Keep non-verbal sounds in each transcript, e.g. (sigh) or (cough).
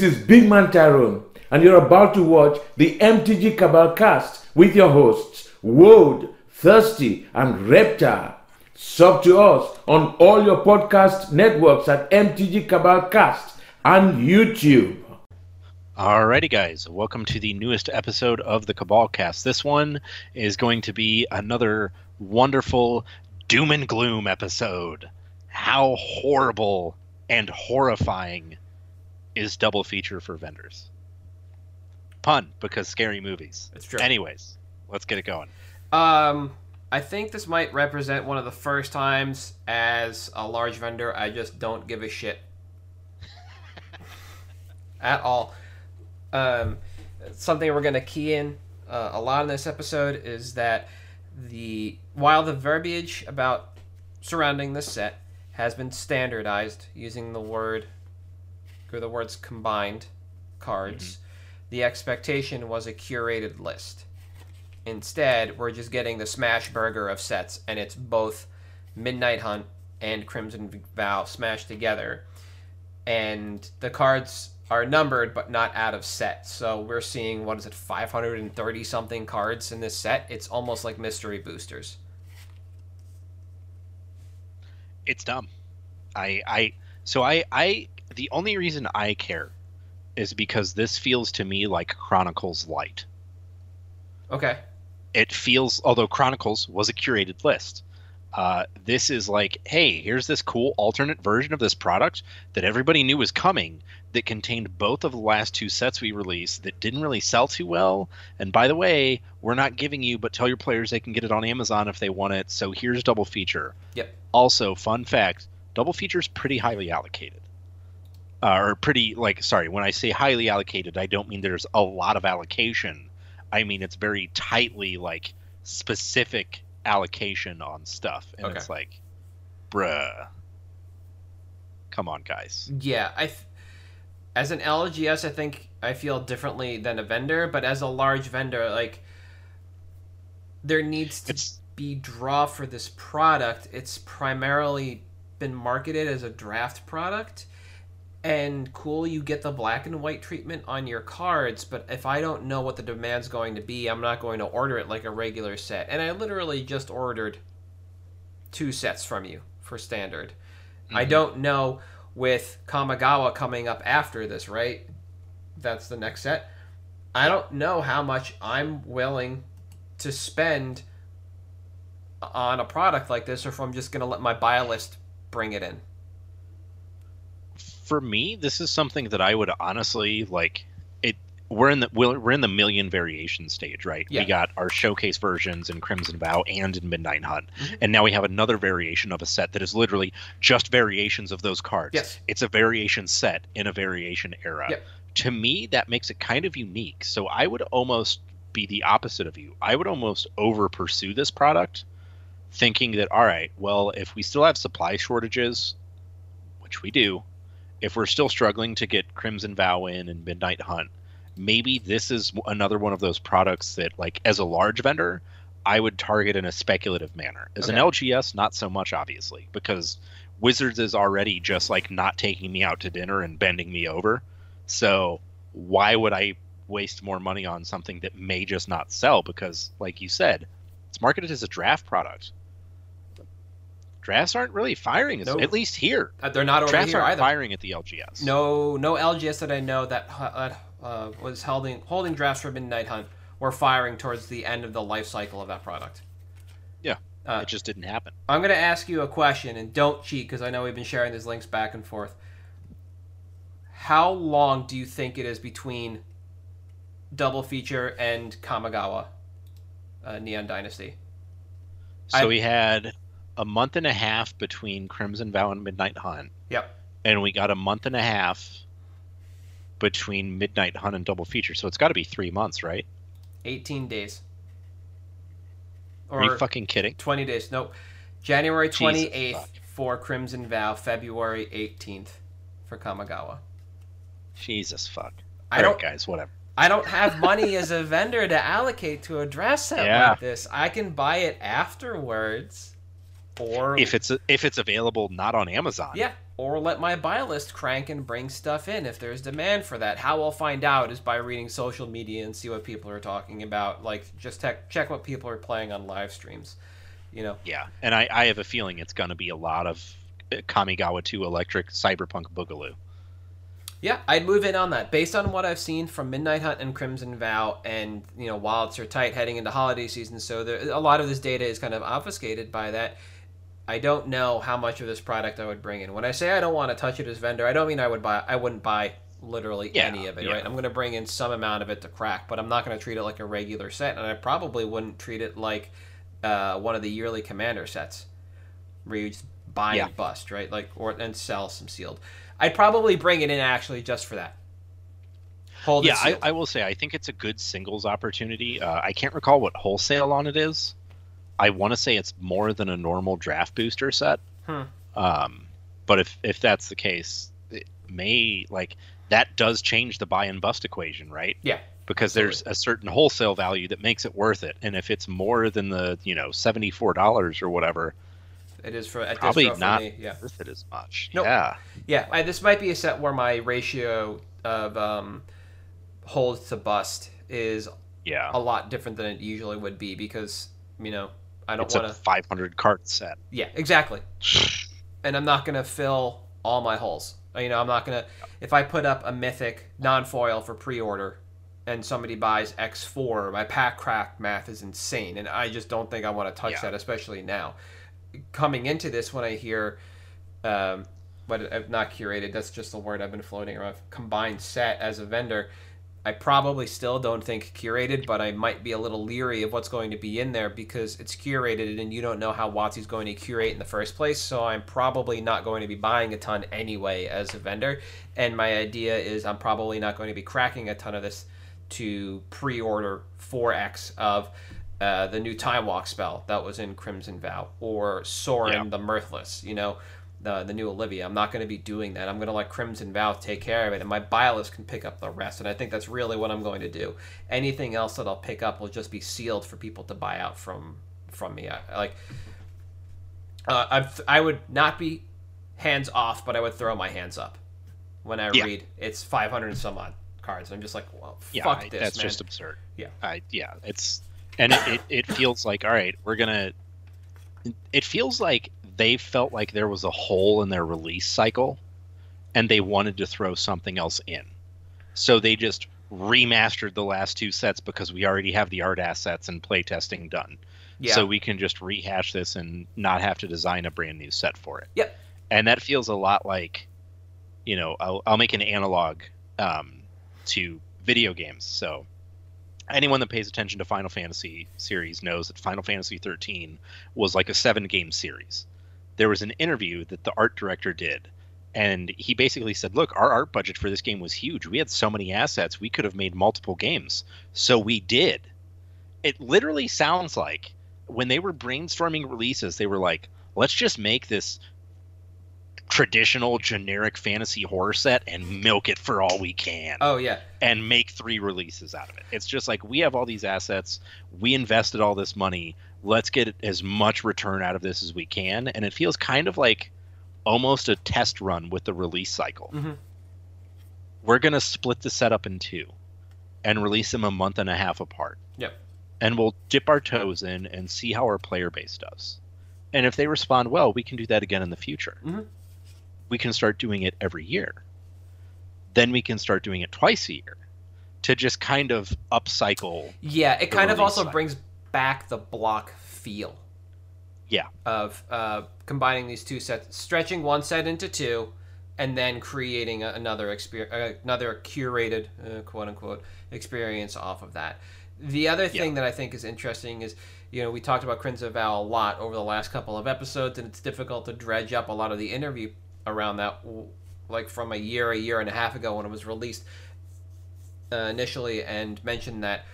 This is Big Man Tyrone, and you're about to watch the MTG Cabal cast with your hosts, Woad, Thirsty, and Reptar. Sub to us on all your podcast networks at MTG Cabal Cast and YouTube. Alrighty, guys, welcome to the newest episode of the Cabal Cast. This one is going to be another wonderful doom and gloom episode. How horrible and horrifying is double feature for vendors? Pun, because scary movies. It's true. Anyways, let's get it going. Um, I think this might represent one of the first times as a large vendor I just don't give a shit (laughs) at all. Um, something we're gonna key in uh, a lot in this episode is that the while the verbiage about surrounding this set has been standardized using the word or the words combined cards, mm-hmm. the expectation was a curated list. Instead, we're just getting the smash burger of sets, and it's both Midnight Hunt and Crimson Vow smashed together. And the cards are numbered but not out of set. So we're seeing, what is it, 530 something cards in this set? It's almost like mystery boosters. It's dumb. I I so I I the only reason I care is because this feels to me like Chronicles Light. Okay. it feels although chronicles was a curated list uh, this is like hey here's this cool alternate version of this product that everybody knew was coming that contained both of the last two sets we released that didn't really sell too well and by the way we're not giving you but tell your players they can get it on amazon if they want it so here's double feature Yep. also fun fact double feature is pretty highly allocated uh, or pretty like sorry when i say highly allocated i don't mean there's a lot of allocation I mean it's very tightly like specific allocation on stuff, and Okay. it's like, bruh, come on, guys. Yeah, I. Th- as an LGS, I think I feel differently than a vendor, but as a large vendor, like there needs to It's be draw for this product. It's primarily been marketed as a draft product. And cool, you get the black and white treatment on your cards, but if I don't know what the demand's going to be, I'm not going to order it like a regular set. And I literally just ordered two sets from you for standard. I Mhm. don't know with Kamigawa coming up after this, right? That's the next set. I don't know how much I'm willing to spend on a product like this, or if I'm just going to let my buy list bring it in. For me. This is something that I would honestly like. It we're in the we're in the million variation stage, right? Yeah. We got our showcase versions in Crimson Vow and in Midnight Hunt, Mhm. and now we have another variation of a set that is literally just variations of those cards. Yes. it's a variation set in a variation era. Yep. To me, that makes it kind of unique. So I would almost be the opposite of you. I would almost over pursue this product, thinking that all right, well, if we still have supply shortages, which we do, if we're still struggling to get Crimson Vow in and Midnight Hunt, maybe this is another one of those products that, like, as a large vendor, I would target in a speculative manner. As an LGS, not so much, obviously, because Wizards is already just like not taking me out to dinner and bending me over. So why would I waste more money on something that may just not sell? Because, like you said, it's marketed as a draft product. Drafts aren't really firing, Nope. at least here. Uh, they're not over Drafts aren't either. firing at the LGS. No, no LGS that I know that uh, uh, was holding holding drafts for Midnight Hunt were firing towards the end of the life cycle of that product. Yeah, Uh, it just didn't happen. I'm going to ask you a question, and don't cheat because I know we've been sharing these links back and forth. How long do you think it is between Double Feature and Kamigawa uh, Neon Dynasty? So I- we had a month and a half between Crimson Vow and Midnight Hunt, Yep. and we got a month and a half between Midnight Hunt and Double Feature. So it's got to be three months, right? 18 days. Or Are you fucking kidding? 20 days. Nope. January 28th for Crimson Vow, February 18th for Kamigawa. Jesus fuck. I All right, don't guys, whatever. I don't have money as a vendor to allocate to a dress set (laughs) Yeah. like this. I can buy it afterwards, or If it's if it's available not on Amazon. yeah, or let my buy list crank and bring stuff in if there's demand for that. How I'll find out is by reading social media and see what people are talking about. Like just check check what people are playing on live streams. You know. Yeah, and I, I have a feeling it's going to be a lot of uh, Kamigawa 2 Electric Cyberpunk Boogaloo. Yeah, I'd move in on that. Based on what I've seen from Midnight Hunt and Crimson Vow, and you know, wallets are tight heading into holiday season, so there, a lot of this data is kind of obfuscated by that. I don't know how much of this product I would bring in. When I say I don't want to touch it as vendor, I don't mean I would buy. I wouldn't buy literally Yeah, any of it. yeah. Right? I'm going to bring in some amount of it to crack, but I'm not going to treat it like a regular set, and I probably wouldn't treat it like uh, one of the yearly commander sets, where you just buy Yeah. and bust, right? Like or and sell some sealed. I'd probably bring it in actually just for that. Hold yeah, I. I will say I think it's a good singles opportunity. Uh, I can't recall what wholesale on it is. I want to say it's more than a normal draft booster set. Hmm. Um, but if if that's the case, it may like that does change the buy and bust equation, right? Yeah, Because there's a certain wholesale value that makes it worth it, and if it's more than the you know seventy four dollars or whatever, it is for at probably not me. Yeah. worth it as much. Nope. Yeah, Yeah, I, this might be a set where my ratio of um, hold to bust is yeah. a lot different than it usually would be because you know I don't want a to. five hundred card set. Yeah, exactly. (sighs) And I'm not gonna fill all my holes. You know, I'm not gonna. If I put up a mythic non-foil for pre-order, and somebody buys X4, my pack crack math is insane, and I just don't think I want to touch Yeah. that, especially now. Coming into this, when I hear, um, but uh, not curated, that's just the word I've been floating around. Combined set as a vendor, I probably still don't think curated, but I might be a little leery of what's going to be in there because it's curated and you don't know how WotC's going to curate in the first place. So I'm probably not going to be buying a ton anyway as a vendor. And my idea is I'm probably not going to be cracking a ton of this to pre-order 4x of uh, the new Time Walk spell that was in Crimson Vow or Sorin Yeah. the Mirthless. You know, the the new Olivia. I'm not going to be doing that. I'm going to let Crimson Vow take care of it, and my buy can pick up the rest. And I think that's really what I'm going to do. Anything else that I'll pick up will just be sealed for people to buy out from from me. I, like, uh, I've, I would not be hands off, but I would throw my hands up when I Yeah. read it's 500 and some odd cards. I'm just like, well, Yeah, fuck I- this, that's man. just absurd. Yeah. I yeah, it's and it, it, it feels like all right, we're gonna. It feels like they felt like there was a hole in their release cycle, and they wanted to throw something else in, so they just remastered the last two sets because we already have the art assets and playtesting done. yeah. So we can just rehash this and not have to design a brand new set for it. Yep. And that feels a lot like, you know, I'll, I'll make an analog um, to video games. So anyone that pays attention to Final Fantasy series knows that Final Fantasy 13 was like a seven game series. There was an interview that the art director did. And he basically said, Look, our art budget for this game was huge. We had so many assets, we could have made multiple games. So we did. It literally sounds like when they were brainstorming releases, they were like, let's just make this traditional generic fantasy horror set and milk it for all we can oh yeah. and make three releases out of it. It's just like we have all these assets, we invested all this money, let's get as much return out of this as we can and it feels kind of like almost a test run with the release cycle. Mhm. We're going to split the setup in two and release them a month and a half apart. Yep. And we'll dip our toes in and see how our player base does. And if they respond well, we can do that again in the future. Mhm. We can start doing it every year. Then we can start doing it twice a year to just kind of upcycle. Yeah, it kind of also cycle. brings back the block feel. Yeah. Of uh, combining these two sets, stretching one set into two, and then creating another exper- uh, another curated uh, quote unquote experience off of that. The other thing that I think is interesting is, you know, we talked about Crimson Vow a lot over the last couple of episodes, and it's difficult to dredge up a lot of the interview around that, like from a year, a year and a half ago when it was released uh, initially, and mentioned that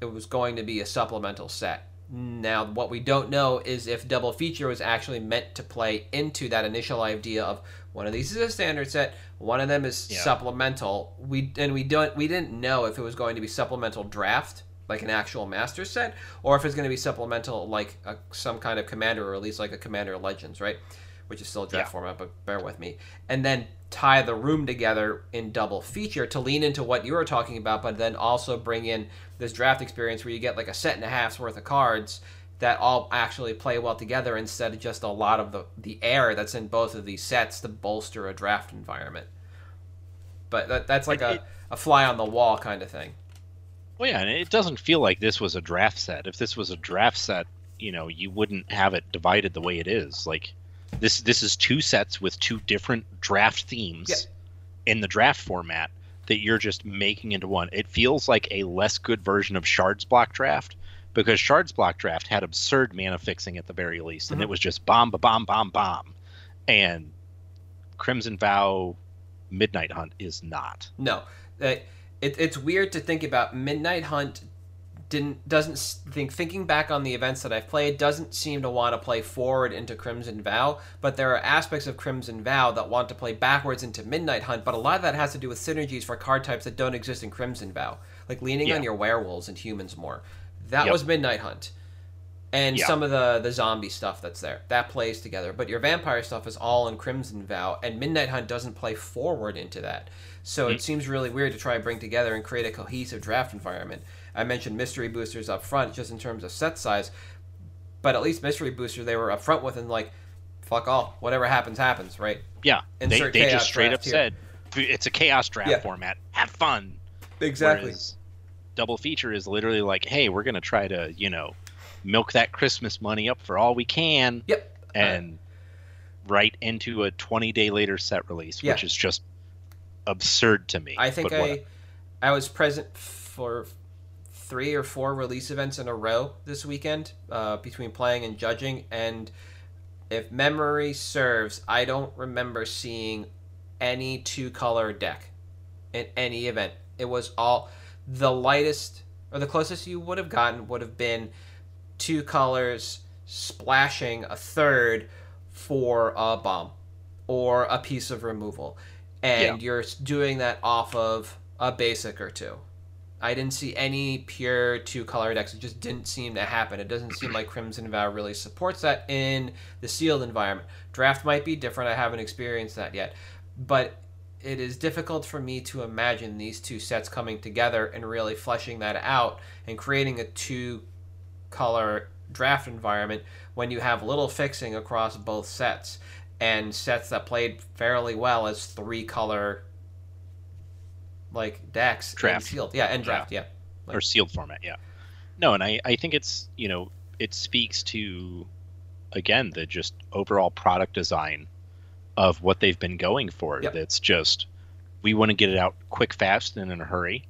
it was going to be a supplemental set. Now, what we don't know is if Double Feature was actually meant to play into that initial idea of one of these is a standard set, one of them is Yeah. supplemental. We and we don't we didn't know if it was going to be supplemental draft like an actual master set, or if it's going to be supplemental like a, some kind of commander or at least like a Commander Legends, right? Which is still a draft Yeah. format, but bear with me, and then tie the room together in double feature to lean into what you were talking about, but then also bring in this draft experience where you get like a set and a half's worth of cards that all actually play well together instead of just a lot of the, the air that's in both of these sets to bolster a draft environment. But that, that's like It- a, a fly on the wall kind of thing. Well, yeah, and it doesn't feel like this was a draft set. If this was a draft set, you know, you wouldn't have it divided the way it is. Like this this is two sets with two different draft themes Yeah. in the draft format that you're just making into one. It feels like a less good version of Shards Block Draft because Shards Block Draft had absurd mana fixing at the very least, and Mhm. it was just bomb, bomb, bomb, bomb, and Crimson Vow Midnight Hunt is not. No, uh, it, it's weird to think about. Midnight Hunt didn't doesn't think thinking back on the events that I've played doesn't seem to want to play forward into Crimson Vow, but there are aspects of Crimson Vow that want to play backwards into Midnight Hunt. But a lot of that has to do with synergies for card types that don't exist in Crimson Vow, like leaning Yeah. on your werewolves and humans more. That Yep. was Midnight Hunt. And some of the the zombie stuff that's there that plays together, but your vampire stuff is all in Crimson Vow, and Midnight Hunt doesn't play forward into that. So Hmm. it seems really weird to try and bring together and create a cohesive draft environment. I mentioned mystery boosters up front, just in terms of set size, but at least mystery booster they were up front with and like, fuck all, whatever happens happens, right? Yeah, they, Insert they chaos just straight up here. said it's a chaos draft Yeah. format. Have fun. Exactly. Whereas double feature is literally like, hey, we're gonna try to you know milk that Christmas money up for all we can, Yep. and right into a 20 day later set release, Yeah. which is just absurd to me. I think I I was present for three or four release events in a row this weekend uh, between playing and judging, and if memory serves, I don't remember seeing any two color deck in any event. It was all the lightest or the closest you would have gotten would have been two colors splashing a third for a bomb or a piece of removal and you're doing that off of a basic or two. I didn't see any pure two color decks. It just didn't seem to happen. It doesn't seem like Crimson Vow really supports that in the sealed environment. Draft might be different. I haven't experienced that yet. But it is difficult for me to imagine these two sets coming together and really fleshing that out and creating a two color draft environment when you have little fixing across both sets and sets that played fairly well as three color like and Draft. sealed. Yeah, and draft, yeah. or sealed format, yeah. No, and I, I think it's you know it speaks to again the just overall product design of what they've been going for. Yep. That's just we want to get it out quick, fast, and in a hurry,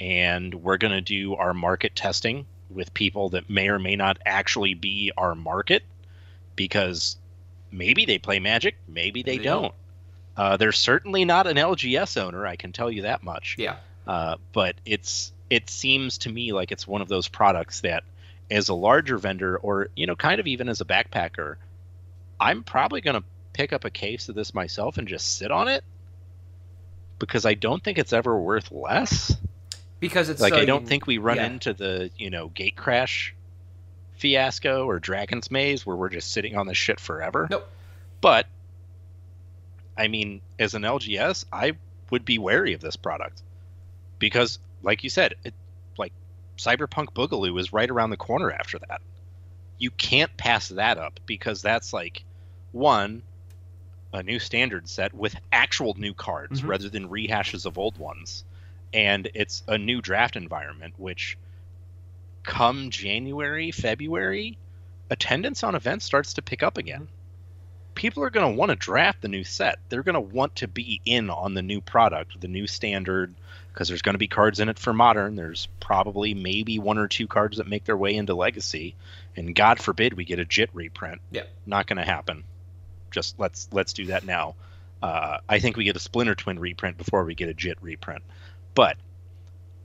and we're going to do our market testing with people that may or may not actually be our market because maybe they play Magic, maybe they They don't. don't. Uh, they're certainly not an LGS owner, I can tell you that much Yeah. uh, but it's it seems to me like it's one of those products that as a larger vendor or you know kind of even as a backpacker i'm probably going to pick up a case of this myself and just sit on it because i don't think it's ever worth less Because it's like so i don't un- think we run yeah. into the you know Gatecrash fiasco or dragon's maze where we're just sitting on this shit forever Nope. but i mean as an lgs i would be wary of this product. Because like you said it like cyberpunk boogaloo is right around the corner after that. You can't pass that up because that's like one a new standard set with actual new cards Mhm. rather than rehashes of old ones. And it's a new draft environment which come january february attendance on events starts to pick up again people are going to want to draft the new set. They're going to want to be in on the new product the new standard because there's going to be cards in it for modern. There's probably maybe one or two cards that make their way into legacy and god forbid we get a jit reprint. Yeah. not going to happen. Just let's let's do that now. Uh, i think we get a splinter twin reprint before we get a jit reprint. But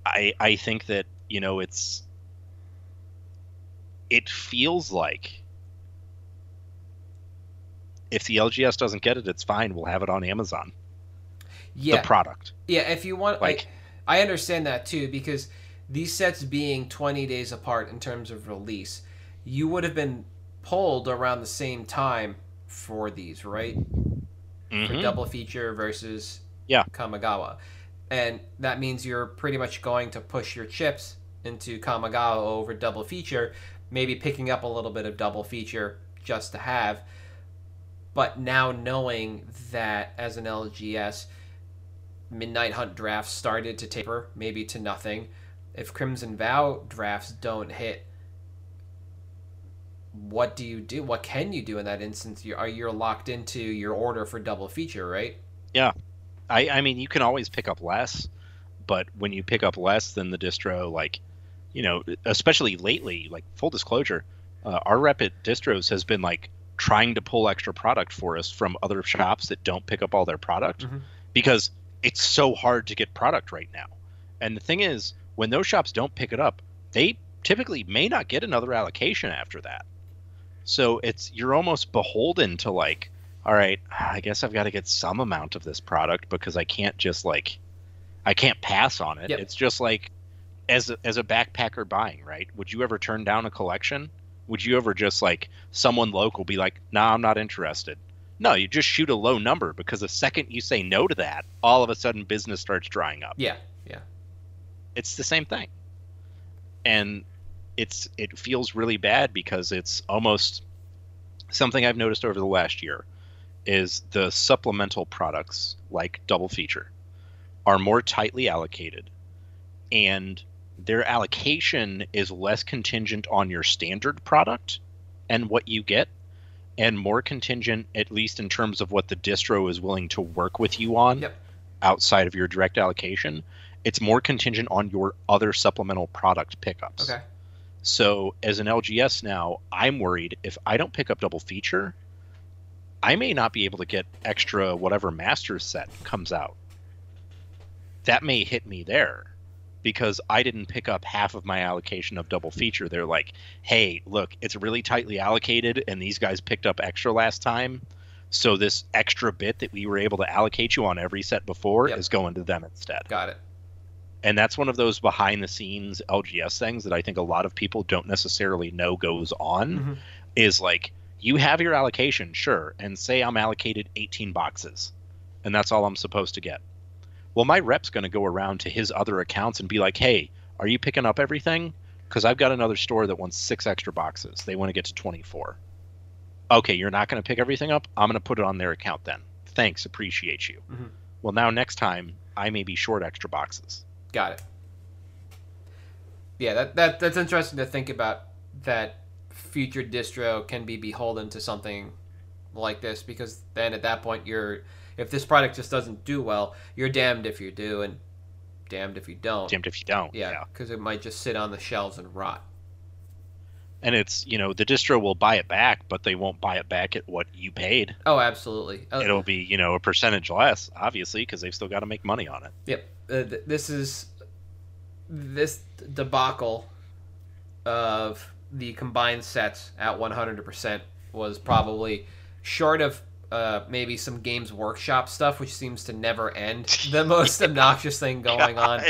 i i think that you know it's it feels like if the lgs doesn't get it it's fine we'll have it on amazon yeah. the product Yeah, if you want, like, Like- I understand that too because these sets being 20 days apart in terms of release, you would have been pulled around the same time for these, right? For Mhm. double feature versus Yeah. Kamigawa. And that means you're pretty much going to push your chips into Kamigawa over double feature, maybe picking up a little bit of double feature just to have. But now knowing that as an LGS, Midnight Hunt drafts started to taper, maybe to nothing. If Crimson Vow drafts don't hit, what do you do? What can you do in that instance? You are you're locked into your order for double feature, right? Yeah, I, I mean, you can always pick up less, but when you pick up less than the distro, like, you know, especially lately, like full disclosure, uh, our rep at distros has been like trying to pull extra product for us from other shops that don't pick up all their product Mhm. because it's so hard to get product right now. And the thing is, when those shops don't pick it up, they typically may not get another allocation after that. So it's you're almost beholden to like all right, I guess I've got to get some amount of this product because I can't just like I can't pass on it. Yep. It's just like as a, as a backpacker buying, right? Would you ever turn down a collection? Would you ever just like someone local be like, "Nah, I'm not interested." No, you just shoot a low number because the second you say no to that, all of a sudden business starts drying up. Yeah, yeah. It's the same thing. And it's it feels really bad because it's almost something I've noticed over the last year is the supplemental products like double feature are more tightly allocated and their allocation is less contingent on your standard product and what you get and more contingent at least in terms of what the distro is willing to work with you on Yep. outside of your direct allocation it's more contingent on your other supplemental product pickups Okay. so as an LGS now, I'm worried if I don't pick up double feature, I may not be able to get extra whatever master set comes out. That may hit me there because I didn't pick up half of my allocation of double feature. They're like, "Hey, look, it's really tightly allocated and these guys picked up extra last time." So this extra bit that we were able to allocate you on every set before Yep. is going to them instead Got it. and that's one of those behind the scenes LGS things that I think a lot of people don't necessarily know goes on Mhm. is like you have your allocation sure and say I'm allocated 18 boxes and that's all I'm supposed to get well my rep's going to go around to his other accounts and be like hey are you picking up everything cuz I've got another store that wants 6 extra boxes they want to get to 24 okay you're not going to pick everything up I'm going to put it on their account then thanks appreciate you Mhm. well now next time I may be short extra boxes Got it. Yeah, that, that that's interesting to think about. That future distro can be beholden to something like this because then at that point you're if this product just doesn't do well, you're damned if you do and damned if you don't. damned if you don't Yeah, because it might just sit on the shelves and rot. and it's you know the distro will buy it back but they won't buy it back at what you paid Oh, absolutely. Uh, it'll be you know a percentage less obviously because they've still got to make money on it Yep. Uh, th- this is this debacle of the combined sets at 100% was probably short of uh, maybe some games workshop stuff, which seems to never end. (laughs) The most obnoxious thing going on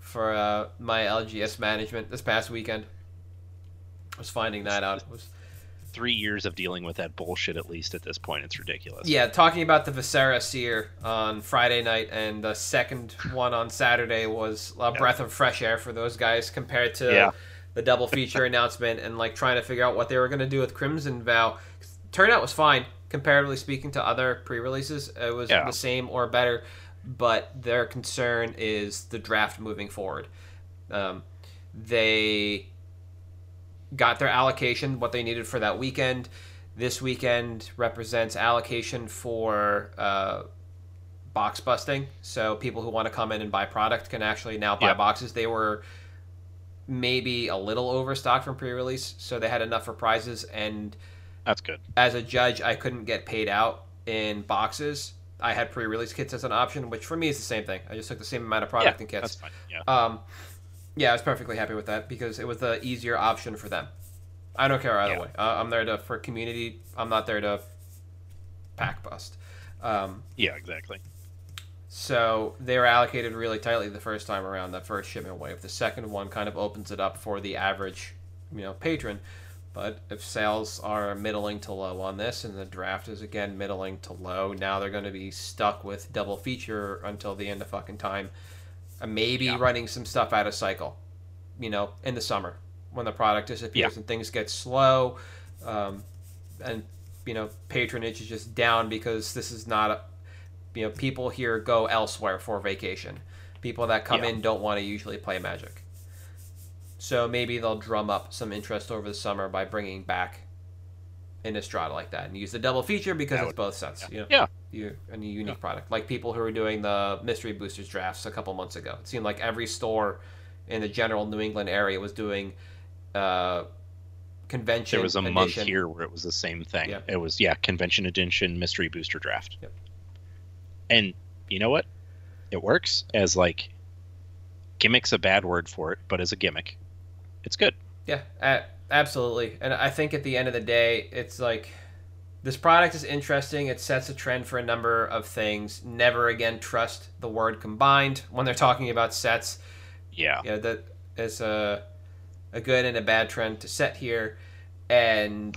for uh, my LGS management this past weekend. I was finding that out. It was three years of dealing with that bullshit at least at this point it's ridiculous Yeah, talking about the Viscera Seer on Friday night and the second one on Saturday was a breath of fresh air for those guys compared to Yeah. the double feature (laughs) announcement and like trying to figure out what they were going to do with Crimson Vow. Turnout was fine, comparatively speaking to other pre-releases. It was Yeah. the same or better, but their concern is the draft moving forward. Um, they got their allocation, what they needed for that weekend. This weekend represents allocation for uh, box busting. So people who want to come in and buy product can actually now buy Yeah. boxes. They were maybe a little overstocked from pre-release, so they had enough for prizes. And that's good as a judge, I couldn't get paid out in boxes. I had pre-release kits as an option, which for me is the same thing. I just took the same amount of product yeah and kits. that's fine yeah Um, yeah, I was perfectly happy with that because it was the easier option for them. I don't care either Yeah. way. Uh, I'm there to for community. I'm not there to pack bust. Um, yeah exactly so they were allocated really tightly the first time around, that first shipment wave. The second one kind of opens it up for the average, you know, patron. But if sales are middling to low on this, and the draft is again middling to low, now they're going to be stuck with double feature until the end of fucking time. Uh, maybe Yeah. running some stuff out of cycle, you know, in the summer when the product disappears Yeah. and things get slow, um, and you know patronage is just down because this is not a, you know people here go elsewhere for vacation. People that come Yeah. in don't want to usually play Magic. So maybe they'll drum up some interest over the summer by bringing back Innistrad like that and use the double feature because That it's would- both sets. You know, Yeah. you a unique Yeah. product. Like people who were doing the mystery boosters drafts a couple months ago. It seemed like every store in the general New England area was doing uh, convention. There was a month here where it was the same thing. Yeah. It was yeah, convention edition mystery booster draft. Yep. And you know what? It works as like gimmick's a bad word for it, but as a gimmick, it's good. Yeah, absolutely. And I think at the end of the day, it's like this product is interesting. It sets a trend for a number of things. Never again trust the word combined when they're talking about sets. Yeah. You know, that is a a good and a bad trend to set here, and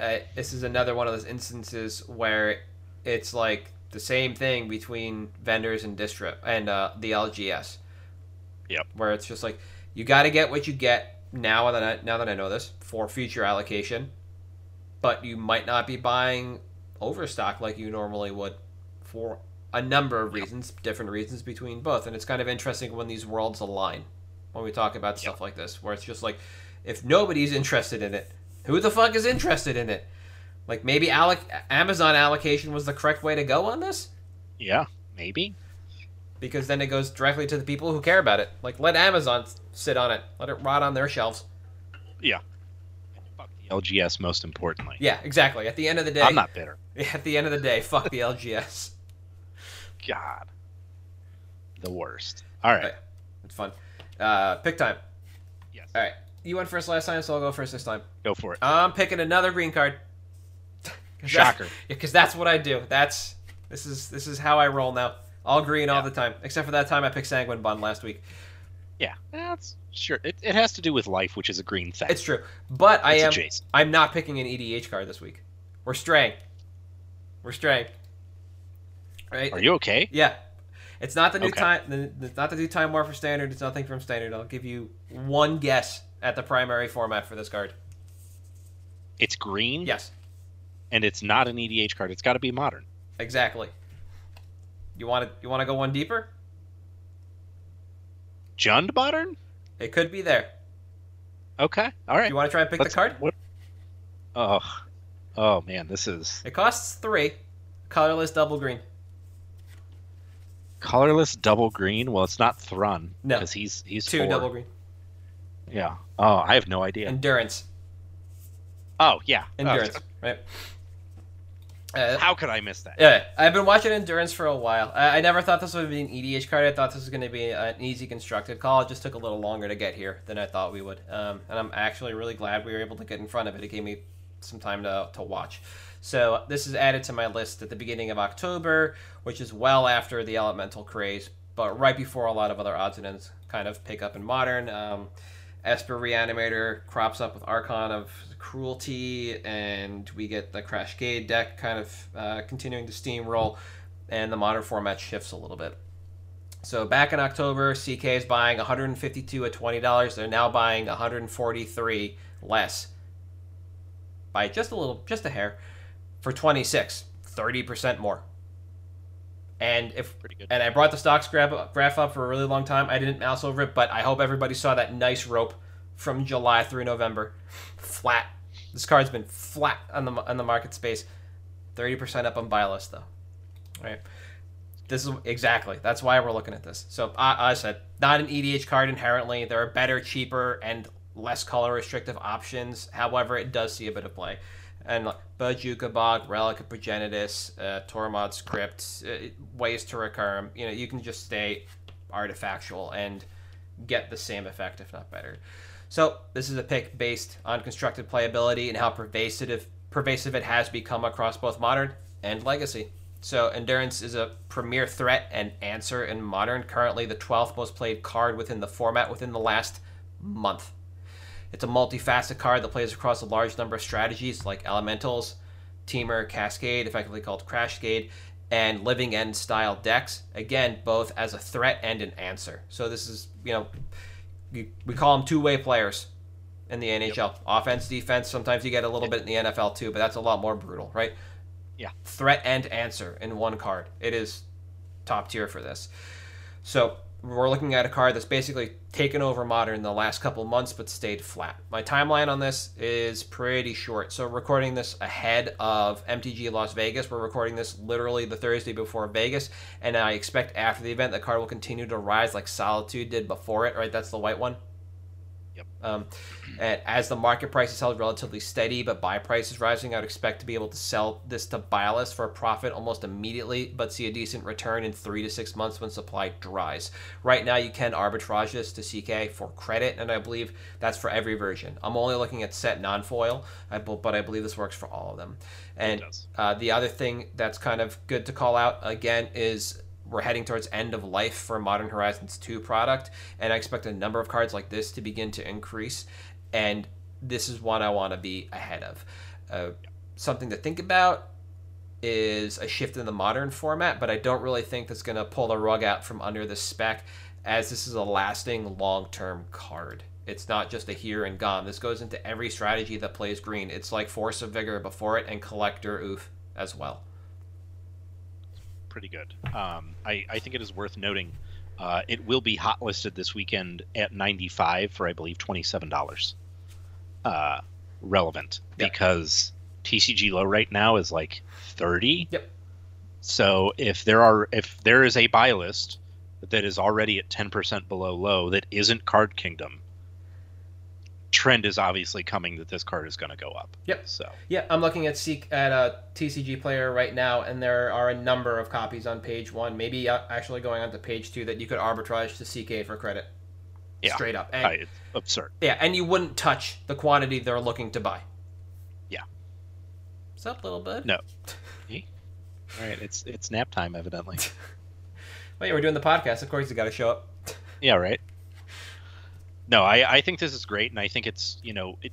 uh, this is another one of those instances where it's like the same thing between vendors and distro and uh, the LGS. Yep. Where it's just like you got to get what you get now that I, now that I know this for future allocation, but you might not be buying overstock like you normally would for a number of reasons, different reasons between both, and it's kind of interesting when these worlds align when we talk about stuff like this, where it's just like, if nobody's interested in it, who the fuck is interested in it? Like maybe alloc- Amazon allocation was the correct way to go on this, Yeah. Maybe. Because then it goes directly to the people who care about it. Like let Amazon sit on it, let it rot on their shelves. Yeah. Fuck the LGS most importantly. Yeah, exactly. At the end of the day, I'm not bitter. (laughs) At the end of the day, fuck the LGS. God. The worst. All right. Right. It's fun. Uh, pick time. Yes. All right, you went first last time, so I'll go first this time. Go for it. I'm picking another green card. (laughs) Shocker. (laughs) That's, because that's what I do. That's this is this is how I roll now. All green all the time, except for that time I picked Sanguine Bond last week. Yeah. That's sure. It, it has to do with life, which is a green thing. It's true, but I am adjacent. I'm not picking an EDH card this week. We're straying. We're straying. Right? Are you okay? Yeah. It's not the new Okay. time. the- It's not the new time war for standard. It's nothing from standard. I'll give you one guess at the primary format for this card. It's green. Yes, And it's not an EDH card. It's got to be modern. exactly. You want to you want to go one deeper? Jund modern. It could be there. Okay. All right. You want to try and pick Let's- the card? What? Oh. Oh man, this is It costs three. Colorless double green. colorless double green. Well, it's not Thrun No. because he's he's Two four. double green. Yeah. Oh, I have no idea. Endurance. oh yeah. Oh, Endurance. Oh, Right. Uh, how could I miss that? Yeah, I've been watching Endurance for a while. I, I never thought this would be an EDH card. I thought this was going to be an easy constructed call. It just took a little longer to get here than I thought we would. Um, and I'm actually really glad we were able to get in front of it. It gave me some time to, to watch. So this is added to my list at the beginning of October, which is well after the Elemental craze, but right before a lot of other odds and ends kind of pick up in Modern. Um, Esper Reanimator crops up with Archon of Cruelty, and we get the Crashcade deck kind of uh, continuing to steamroll, and the modern format shifts a little bit. So back in October, CK is buying 152 at twenty dollars. They're now buying 143 less by just a little, just a hair, for 26, 30 percent more. And if and I brought the stocks graph, graph up for a really long time. I didn't mouse over it, but I hope everybody saw that nice rope from July through November. Flat. This card's been flat on the on the market space. Thirty percent up on buy list though. All right. This is exactly. That's why we're looking at this. So I, I said not an EDH card inherently. There are better, cheaper, and less color restrictive options. However, it does see a bit of play. And like Bojuka Bog, Relic of Progenitus, uh, Tormod's Crypt, uh, ways to recur 'em. You know, you can just stay artifactual and get the same effect, if not better. So this is a pick based on constructed playability and how pervasive pervasive it has become across both modern and legacy. So endurance is a premier threat and answer in modern. Currently, the 12th most played card within the format within the last month. It's a multifaceted card that plays across a large number of strategies like Elementals, Temur, Cascade, effectively called Crashcade, and Living End style decks. Again, both as a threat and an answer. So this is, you know, we call them two way players in the NHL. Yep. Offense, defense. Sometimes you get a little bit in the NFL too, but that's a lot more brutal, right? Yeah. Threat and answer in one card. It is top tier for this. So we're looking at a card that's basically taken over modern the last couple months but stayed flat. My timeline on this is pretty short. So recording this ahead of MTG Las Vegas. We're recording this literally the Thursday before Vegas, and I expect after the event the card will continue to rise like Solitude did before it. Right, that's the white one. Yep. Um, as the market price is held relatively steady, but buy price is rising, I would expect to be able to sell this to buy list for a profit almost immediately, but see a decent return in three to six months when supply dries. Right now, you can arbitrage this to CK for credit, and I believe that's for every version. I'm only looking at set non-foil, but I believe this works for all of them. And uh, the other thing that's kind of good to call out again is we're heading towards end of life for Modern Horizons 2 product, and I expect a number of cards like this to begin to increase. And this is one I want to be ahead of. Uh, something to think about is a shift in the modern format, but I don't really think that's going to pull the rug out from under the spec, as this is a lasting long term card. It's not just a here and gone. This goes into every strategy that plays green. It's like Force of Vigor before it and Collector Ouphe as well pretty good. Um, I, I think it is worth noting. Uh, it will be hot listed this weekend at 95 for I believe $27. Uh, relevant yep. because TCG low right now is like 30. Yep. So if there are if there is a buy list that is already at 10% below low that isn't Card Kingdom, trend is obviously coming that this card is going to go up. Yep. So yeah, I'm looking at Seek at a TCG player right now, and there are a number of copies on page one, maybe uh, actually going on to page two that you could arbitrage to CK for credit. Yeah, straight up. And, it's absurd. Yeah, and you wouldn't touch the quantity they're looking to buy. Yeah. What's up, little bud? No. (laughs) All right, it's it's nap time, evidently. (laughs) well, yeah, we're doing the podcast. Of course, you got to show up. yeah, right no, I, I think this is great, and I think it's you know it,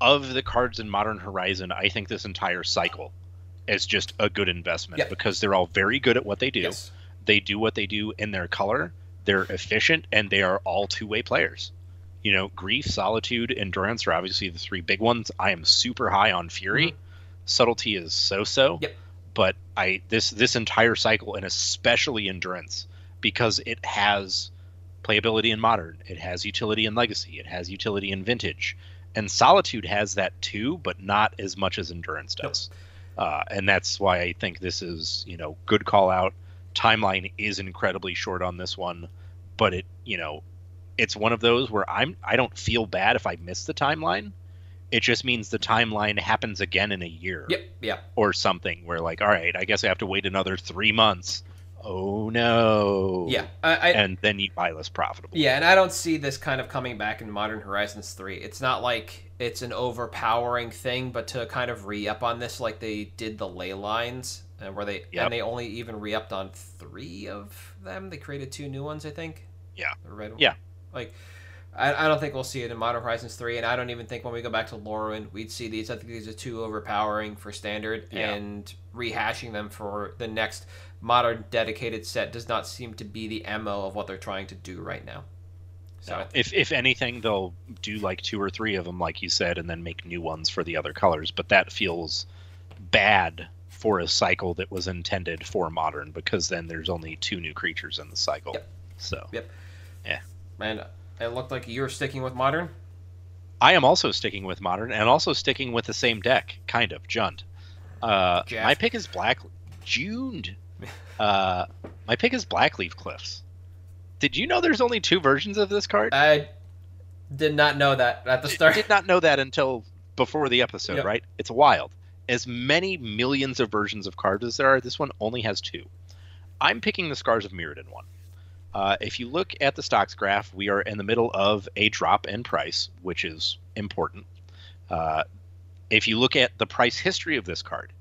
of the cards in Modern Horizon, I think this entire cycle is just a good investment yep. because they're all very good at what they do. Yes. They do what they do in their color. They're efficient, and they are all two-way players. You know, grief, solitude, endurance are obviously the three big ones. I am super high on fury. Mm-hmm. Subtlety is so-so. Yep. But I this this entire cycle, and especially endurance, because it has playability in modern. It has utility in legacy. It has utility in vintage. And solitude has that too, but not as much as endurance does. Nope. Uh, and that's why I think this is, you know, good call out. Timeline is incredibly short on this one, but it, you know, it's one of those where I'm I don't feel bad if I miss the timeline. It just means the timeline happens again in a year. Yep, yeah. Or something where like, all right, I guess I have to wait another three months oh no. Yeah, I, I, and then you buy less profitable. Yeah, and I don't see this kind of coming back in Modern Horizons three. It's not like it's an overpowering thing, but to kind of re up on this like they did the ley lines, and uh, where they yep. and they only even re upped on three of them. They created two new ones, I think. Yeah. The red yeah. Like. I, I don't think we'll see it in Modern Horizons 3, and I don't even think when we go back to Lorwyn, we'd see these. I think these are too overpowering for standard, yeah. and rehashing them for the next modern dedicated set does not seem to be the mo of what they're trying to do right now. So no. if if anything, they'll do like two or three of them, like you said, and then make new ones for the other colors. But that feels bad for a cycle that was intended for modern because then there's only two new creatures in the cycle. Yep. So yep. Yeah. And it looked like you're sticking with modern. I am also sticking with modern and also sticking with the same deck, kind of Jund. Uh, my pick is black. Juned. Uh, my pick is Blackcleave Cliffs. Did you know there's only two versions of this card? I did not know that at the start. I did not know that until before the episode, yep. right? It's wild. As many millions of versions of cards as there are, this one only has two. I'm picking the Scars of Mirrodin one. Uh, if you look at the stocks graph, we are in the middle of a drop in price, which is important. Uh, if you look at the price history of this card,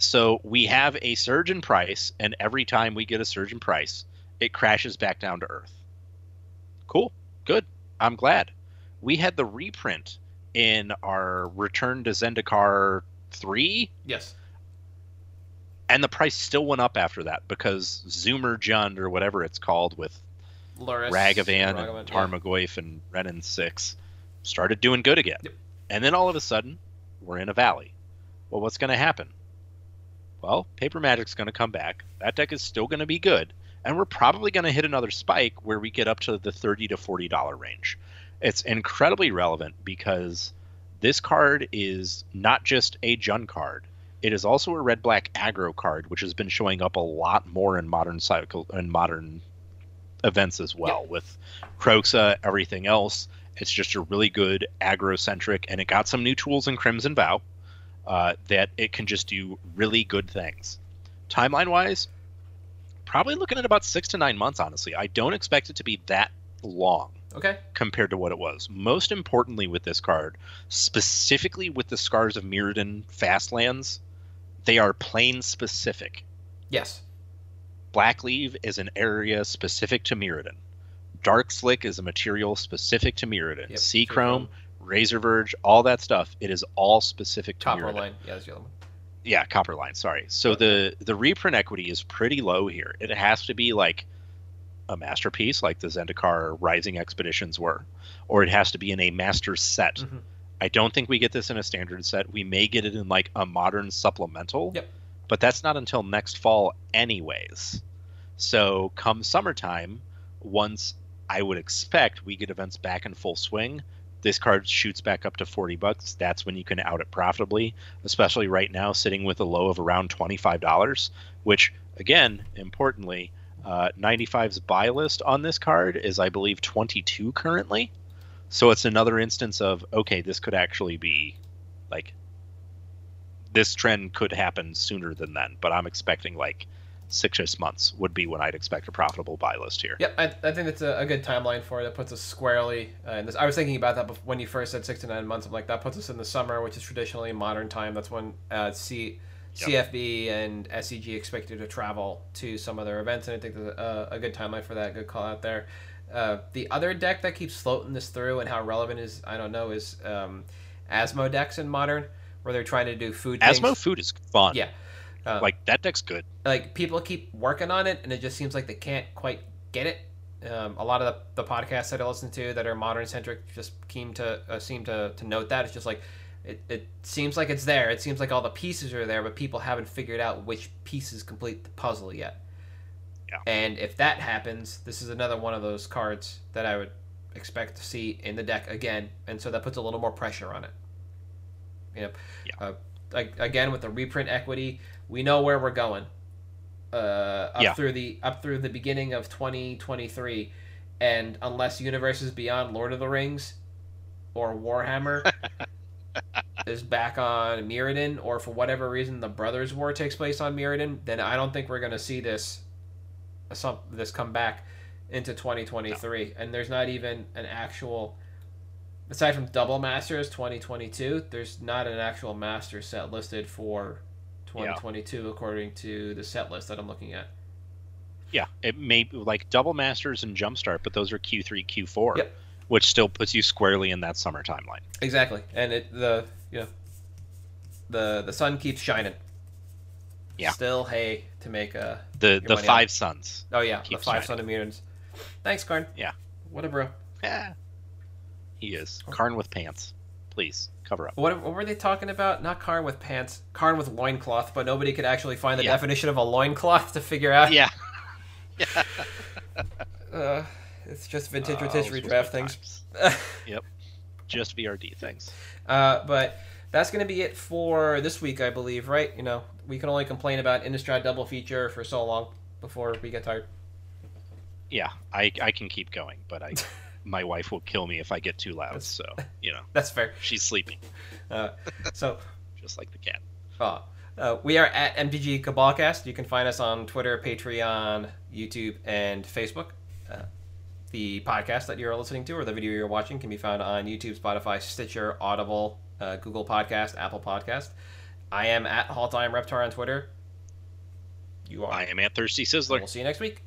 so we have a surge in price, and every time we get a surge in price, it crashes back down to earth. Cool. Good. I'm glad. we had the reprint in our Return to Zendikar 3 Yes. and the price still went up after that because Zoomer Jund or whatever it's called with Lurrus, Ragavan Ragavan, and yeah. Tarmogoyf and Wrenn and 6 started doing good again. Yep. And then all of a sudden, we're in a valley. Well, what's going to happen? Well, Paper Magic's going to come back. That deck is still going to be good. And we're probably going to hit another spike where we get up to the 30 to $40 range. It's incredibly relevant because this card is not just a Jund card. It is also a red black aggro card, which has been showing up a lot more in modern cycle and modern events as well with Kroxa, everything else. It's just a really good aggro centric, and it got some new tools in Crimson Vow uh, that it can just do really good things. Timeline wise, probably looking at about six to nine months, honestly. I don't expect it to be that long Okay. compared to what it was. Most importantly, with this card, specifically with the Scars of Mirrodin Fastlands, they are plane specific. Yes. Blackcleave is an area specific to Mirrodin. Darkslick is a material specific to Mirrodin. Yep, Sea Seachrome. Razorverge, all that stuff, it is all specific to Copper line. Yeah, that's the other one. Yeah, Copperline, sorry. So the the reprint equity is pretty low here. It has to be like a masterpiece like the Zendikar Rising Expeditions were, or it has to be in a master set. Mhm. I don't think we get this in a standard set. We may get it in like a modern supplemental. Yep. But that's not until next fall anyways. So come summertime, once I would expect we get events back in full swing, this card shoots back up to 40 bucks. That's when you can out it profitably, especially right now sitting with a low of around $25, which again, importantly, uh, 95's buy list on this card is I believe 22 currently. So it's another instance of okay, this could actually be like this trend could happen sooner than then, but I'm expecting like six-ish months would be when I'd expect a profitable buy list here. Yep, I, I think that's a, a good timeline for it. That puts us squarely. Uh, in this, I was thinking about that bef- when you first said six to nine months. I'm like, that puts us in the summer, which is traditionally modern time. That's when uh, C, CFB and SCG expected to travel to some of their events, and I think there's a, a good timeline for that. Good call out there. Uh, the other deck that keeps floating this through and how relevant is I don't know is um, Asmo decks in modern, where they're trying to do food. Asmo things. food is fun. Yeah. Uh, like that deck's good. like people keep working on it and it just seems like they can't quite get it um, a lot of the, the podcasts that i listen to that are modern centric just seem to uh, seem to, to note that it's just like it, it seems like it's there it seems like all the pieces are there but people haven't figured out which pieces complete the puzzle yet Yeah. and if that happens this is another one of those cards that i would expect to see in the deck again and so that puts a little more pressure on it you know Yeah. uh, like, again with the reprint equity we know where we're going uh, up Yeah. through the up through the beginning of 2023 and unless universes beyond lord of the rings or warhammer (laughs) is back on mirrodin or for whatever reason the brothers war takes place on mirrodin then i don't think we're going to see this some this come back into 2023 and there's not even an actual aside from double masters 2022 there's not an actual master set listed for 2022 according to the set list that i'm looking at Yeah, it may be like double masters and jumpstart, but those are Q3, Q4, Yep. which still puts you squarely in that summer timeline. exactly and it the you know the the sun keeps shining Yeah. still hay to make a The the money five suns. oh yeah the five sun immunities thanks karn Yeah. what a bro Yeah, he is Oh. Karn with pants. Please cover up. What, what were they talking about? Not Karn with pants, Karn with loincloth, but nobody could actually find the Yeah. definition of a loincloth to figure out. Yeah, (laughs) Uh, it's just vintage those draft things. (laughs) Yep, just VRD things. uh, but that's going to be it for this week, I believe, right? You know, we can only complain about Innistrad double feature for so long before we get tired. Yeah, I I can keep going, but I (laughs) my wife will kill me if I get too loud. So you know (laughs) That's fair. she's sleeping, Uh, so, (laughs) just like the cat. uh, uh, we are at MTG Cabalcast. You can find us on Twitter, Patreon, YouTube, and Facebook. Uh, the podcast that you're listening to or the video you're watching can be found on YouTube, Spotify, Stitcher, Audible, uh, Google Podcast, Apple Podcast. I am at Halt I am Reptar on Twitter. You are. I am at Thirsty And Sizzler. We'll see you next week.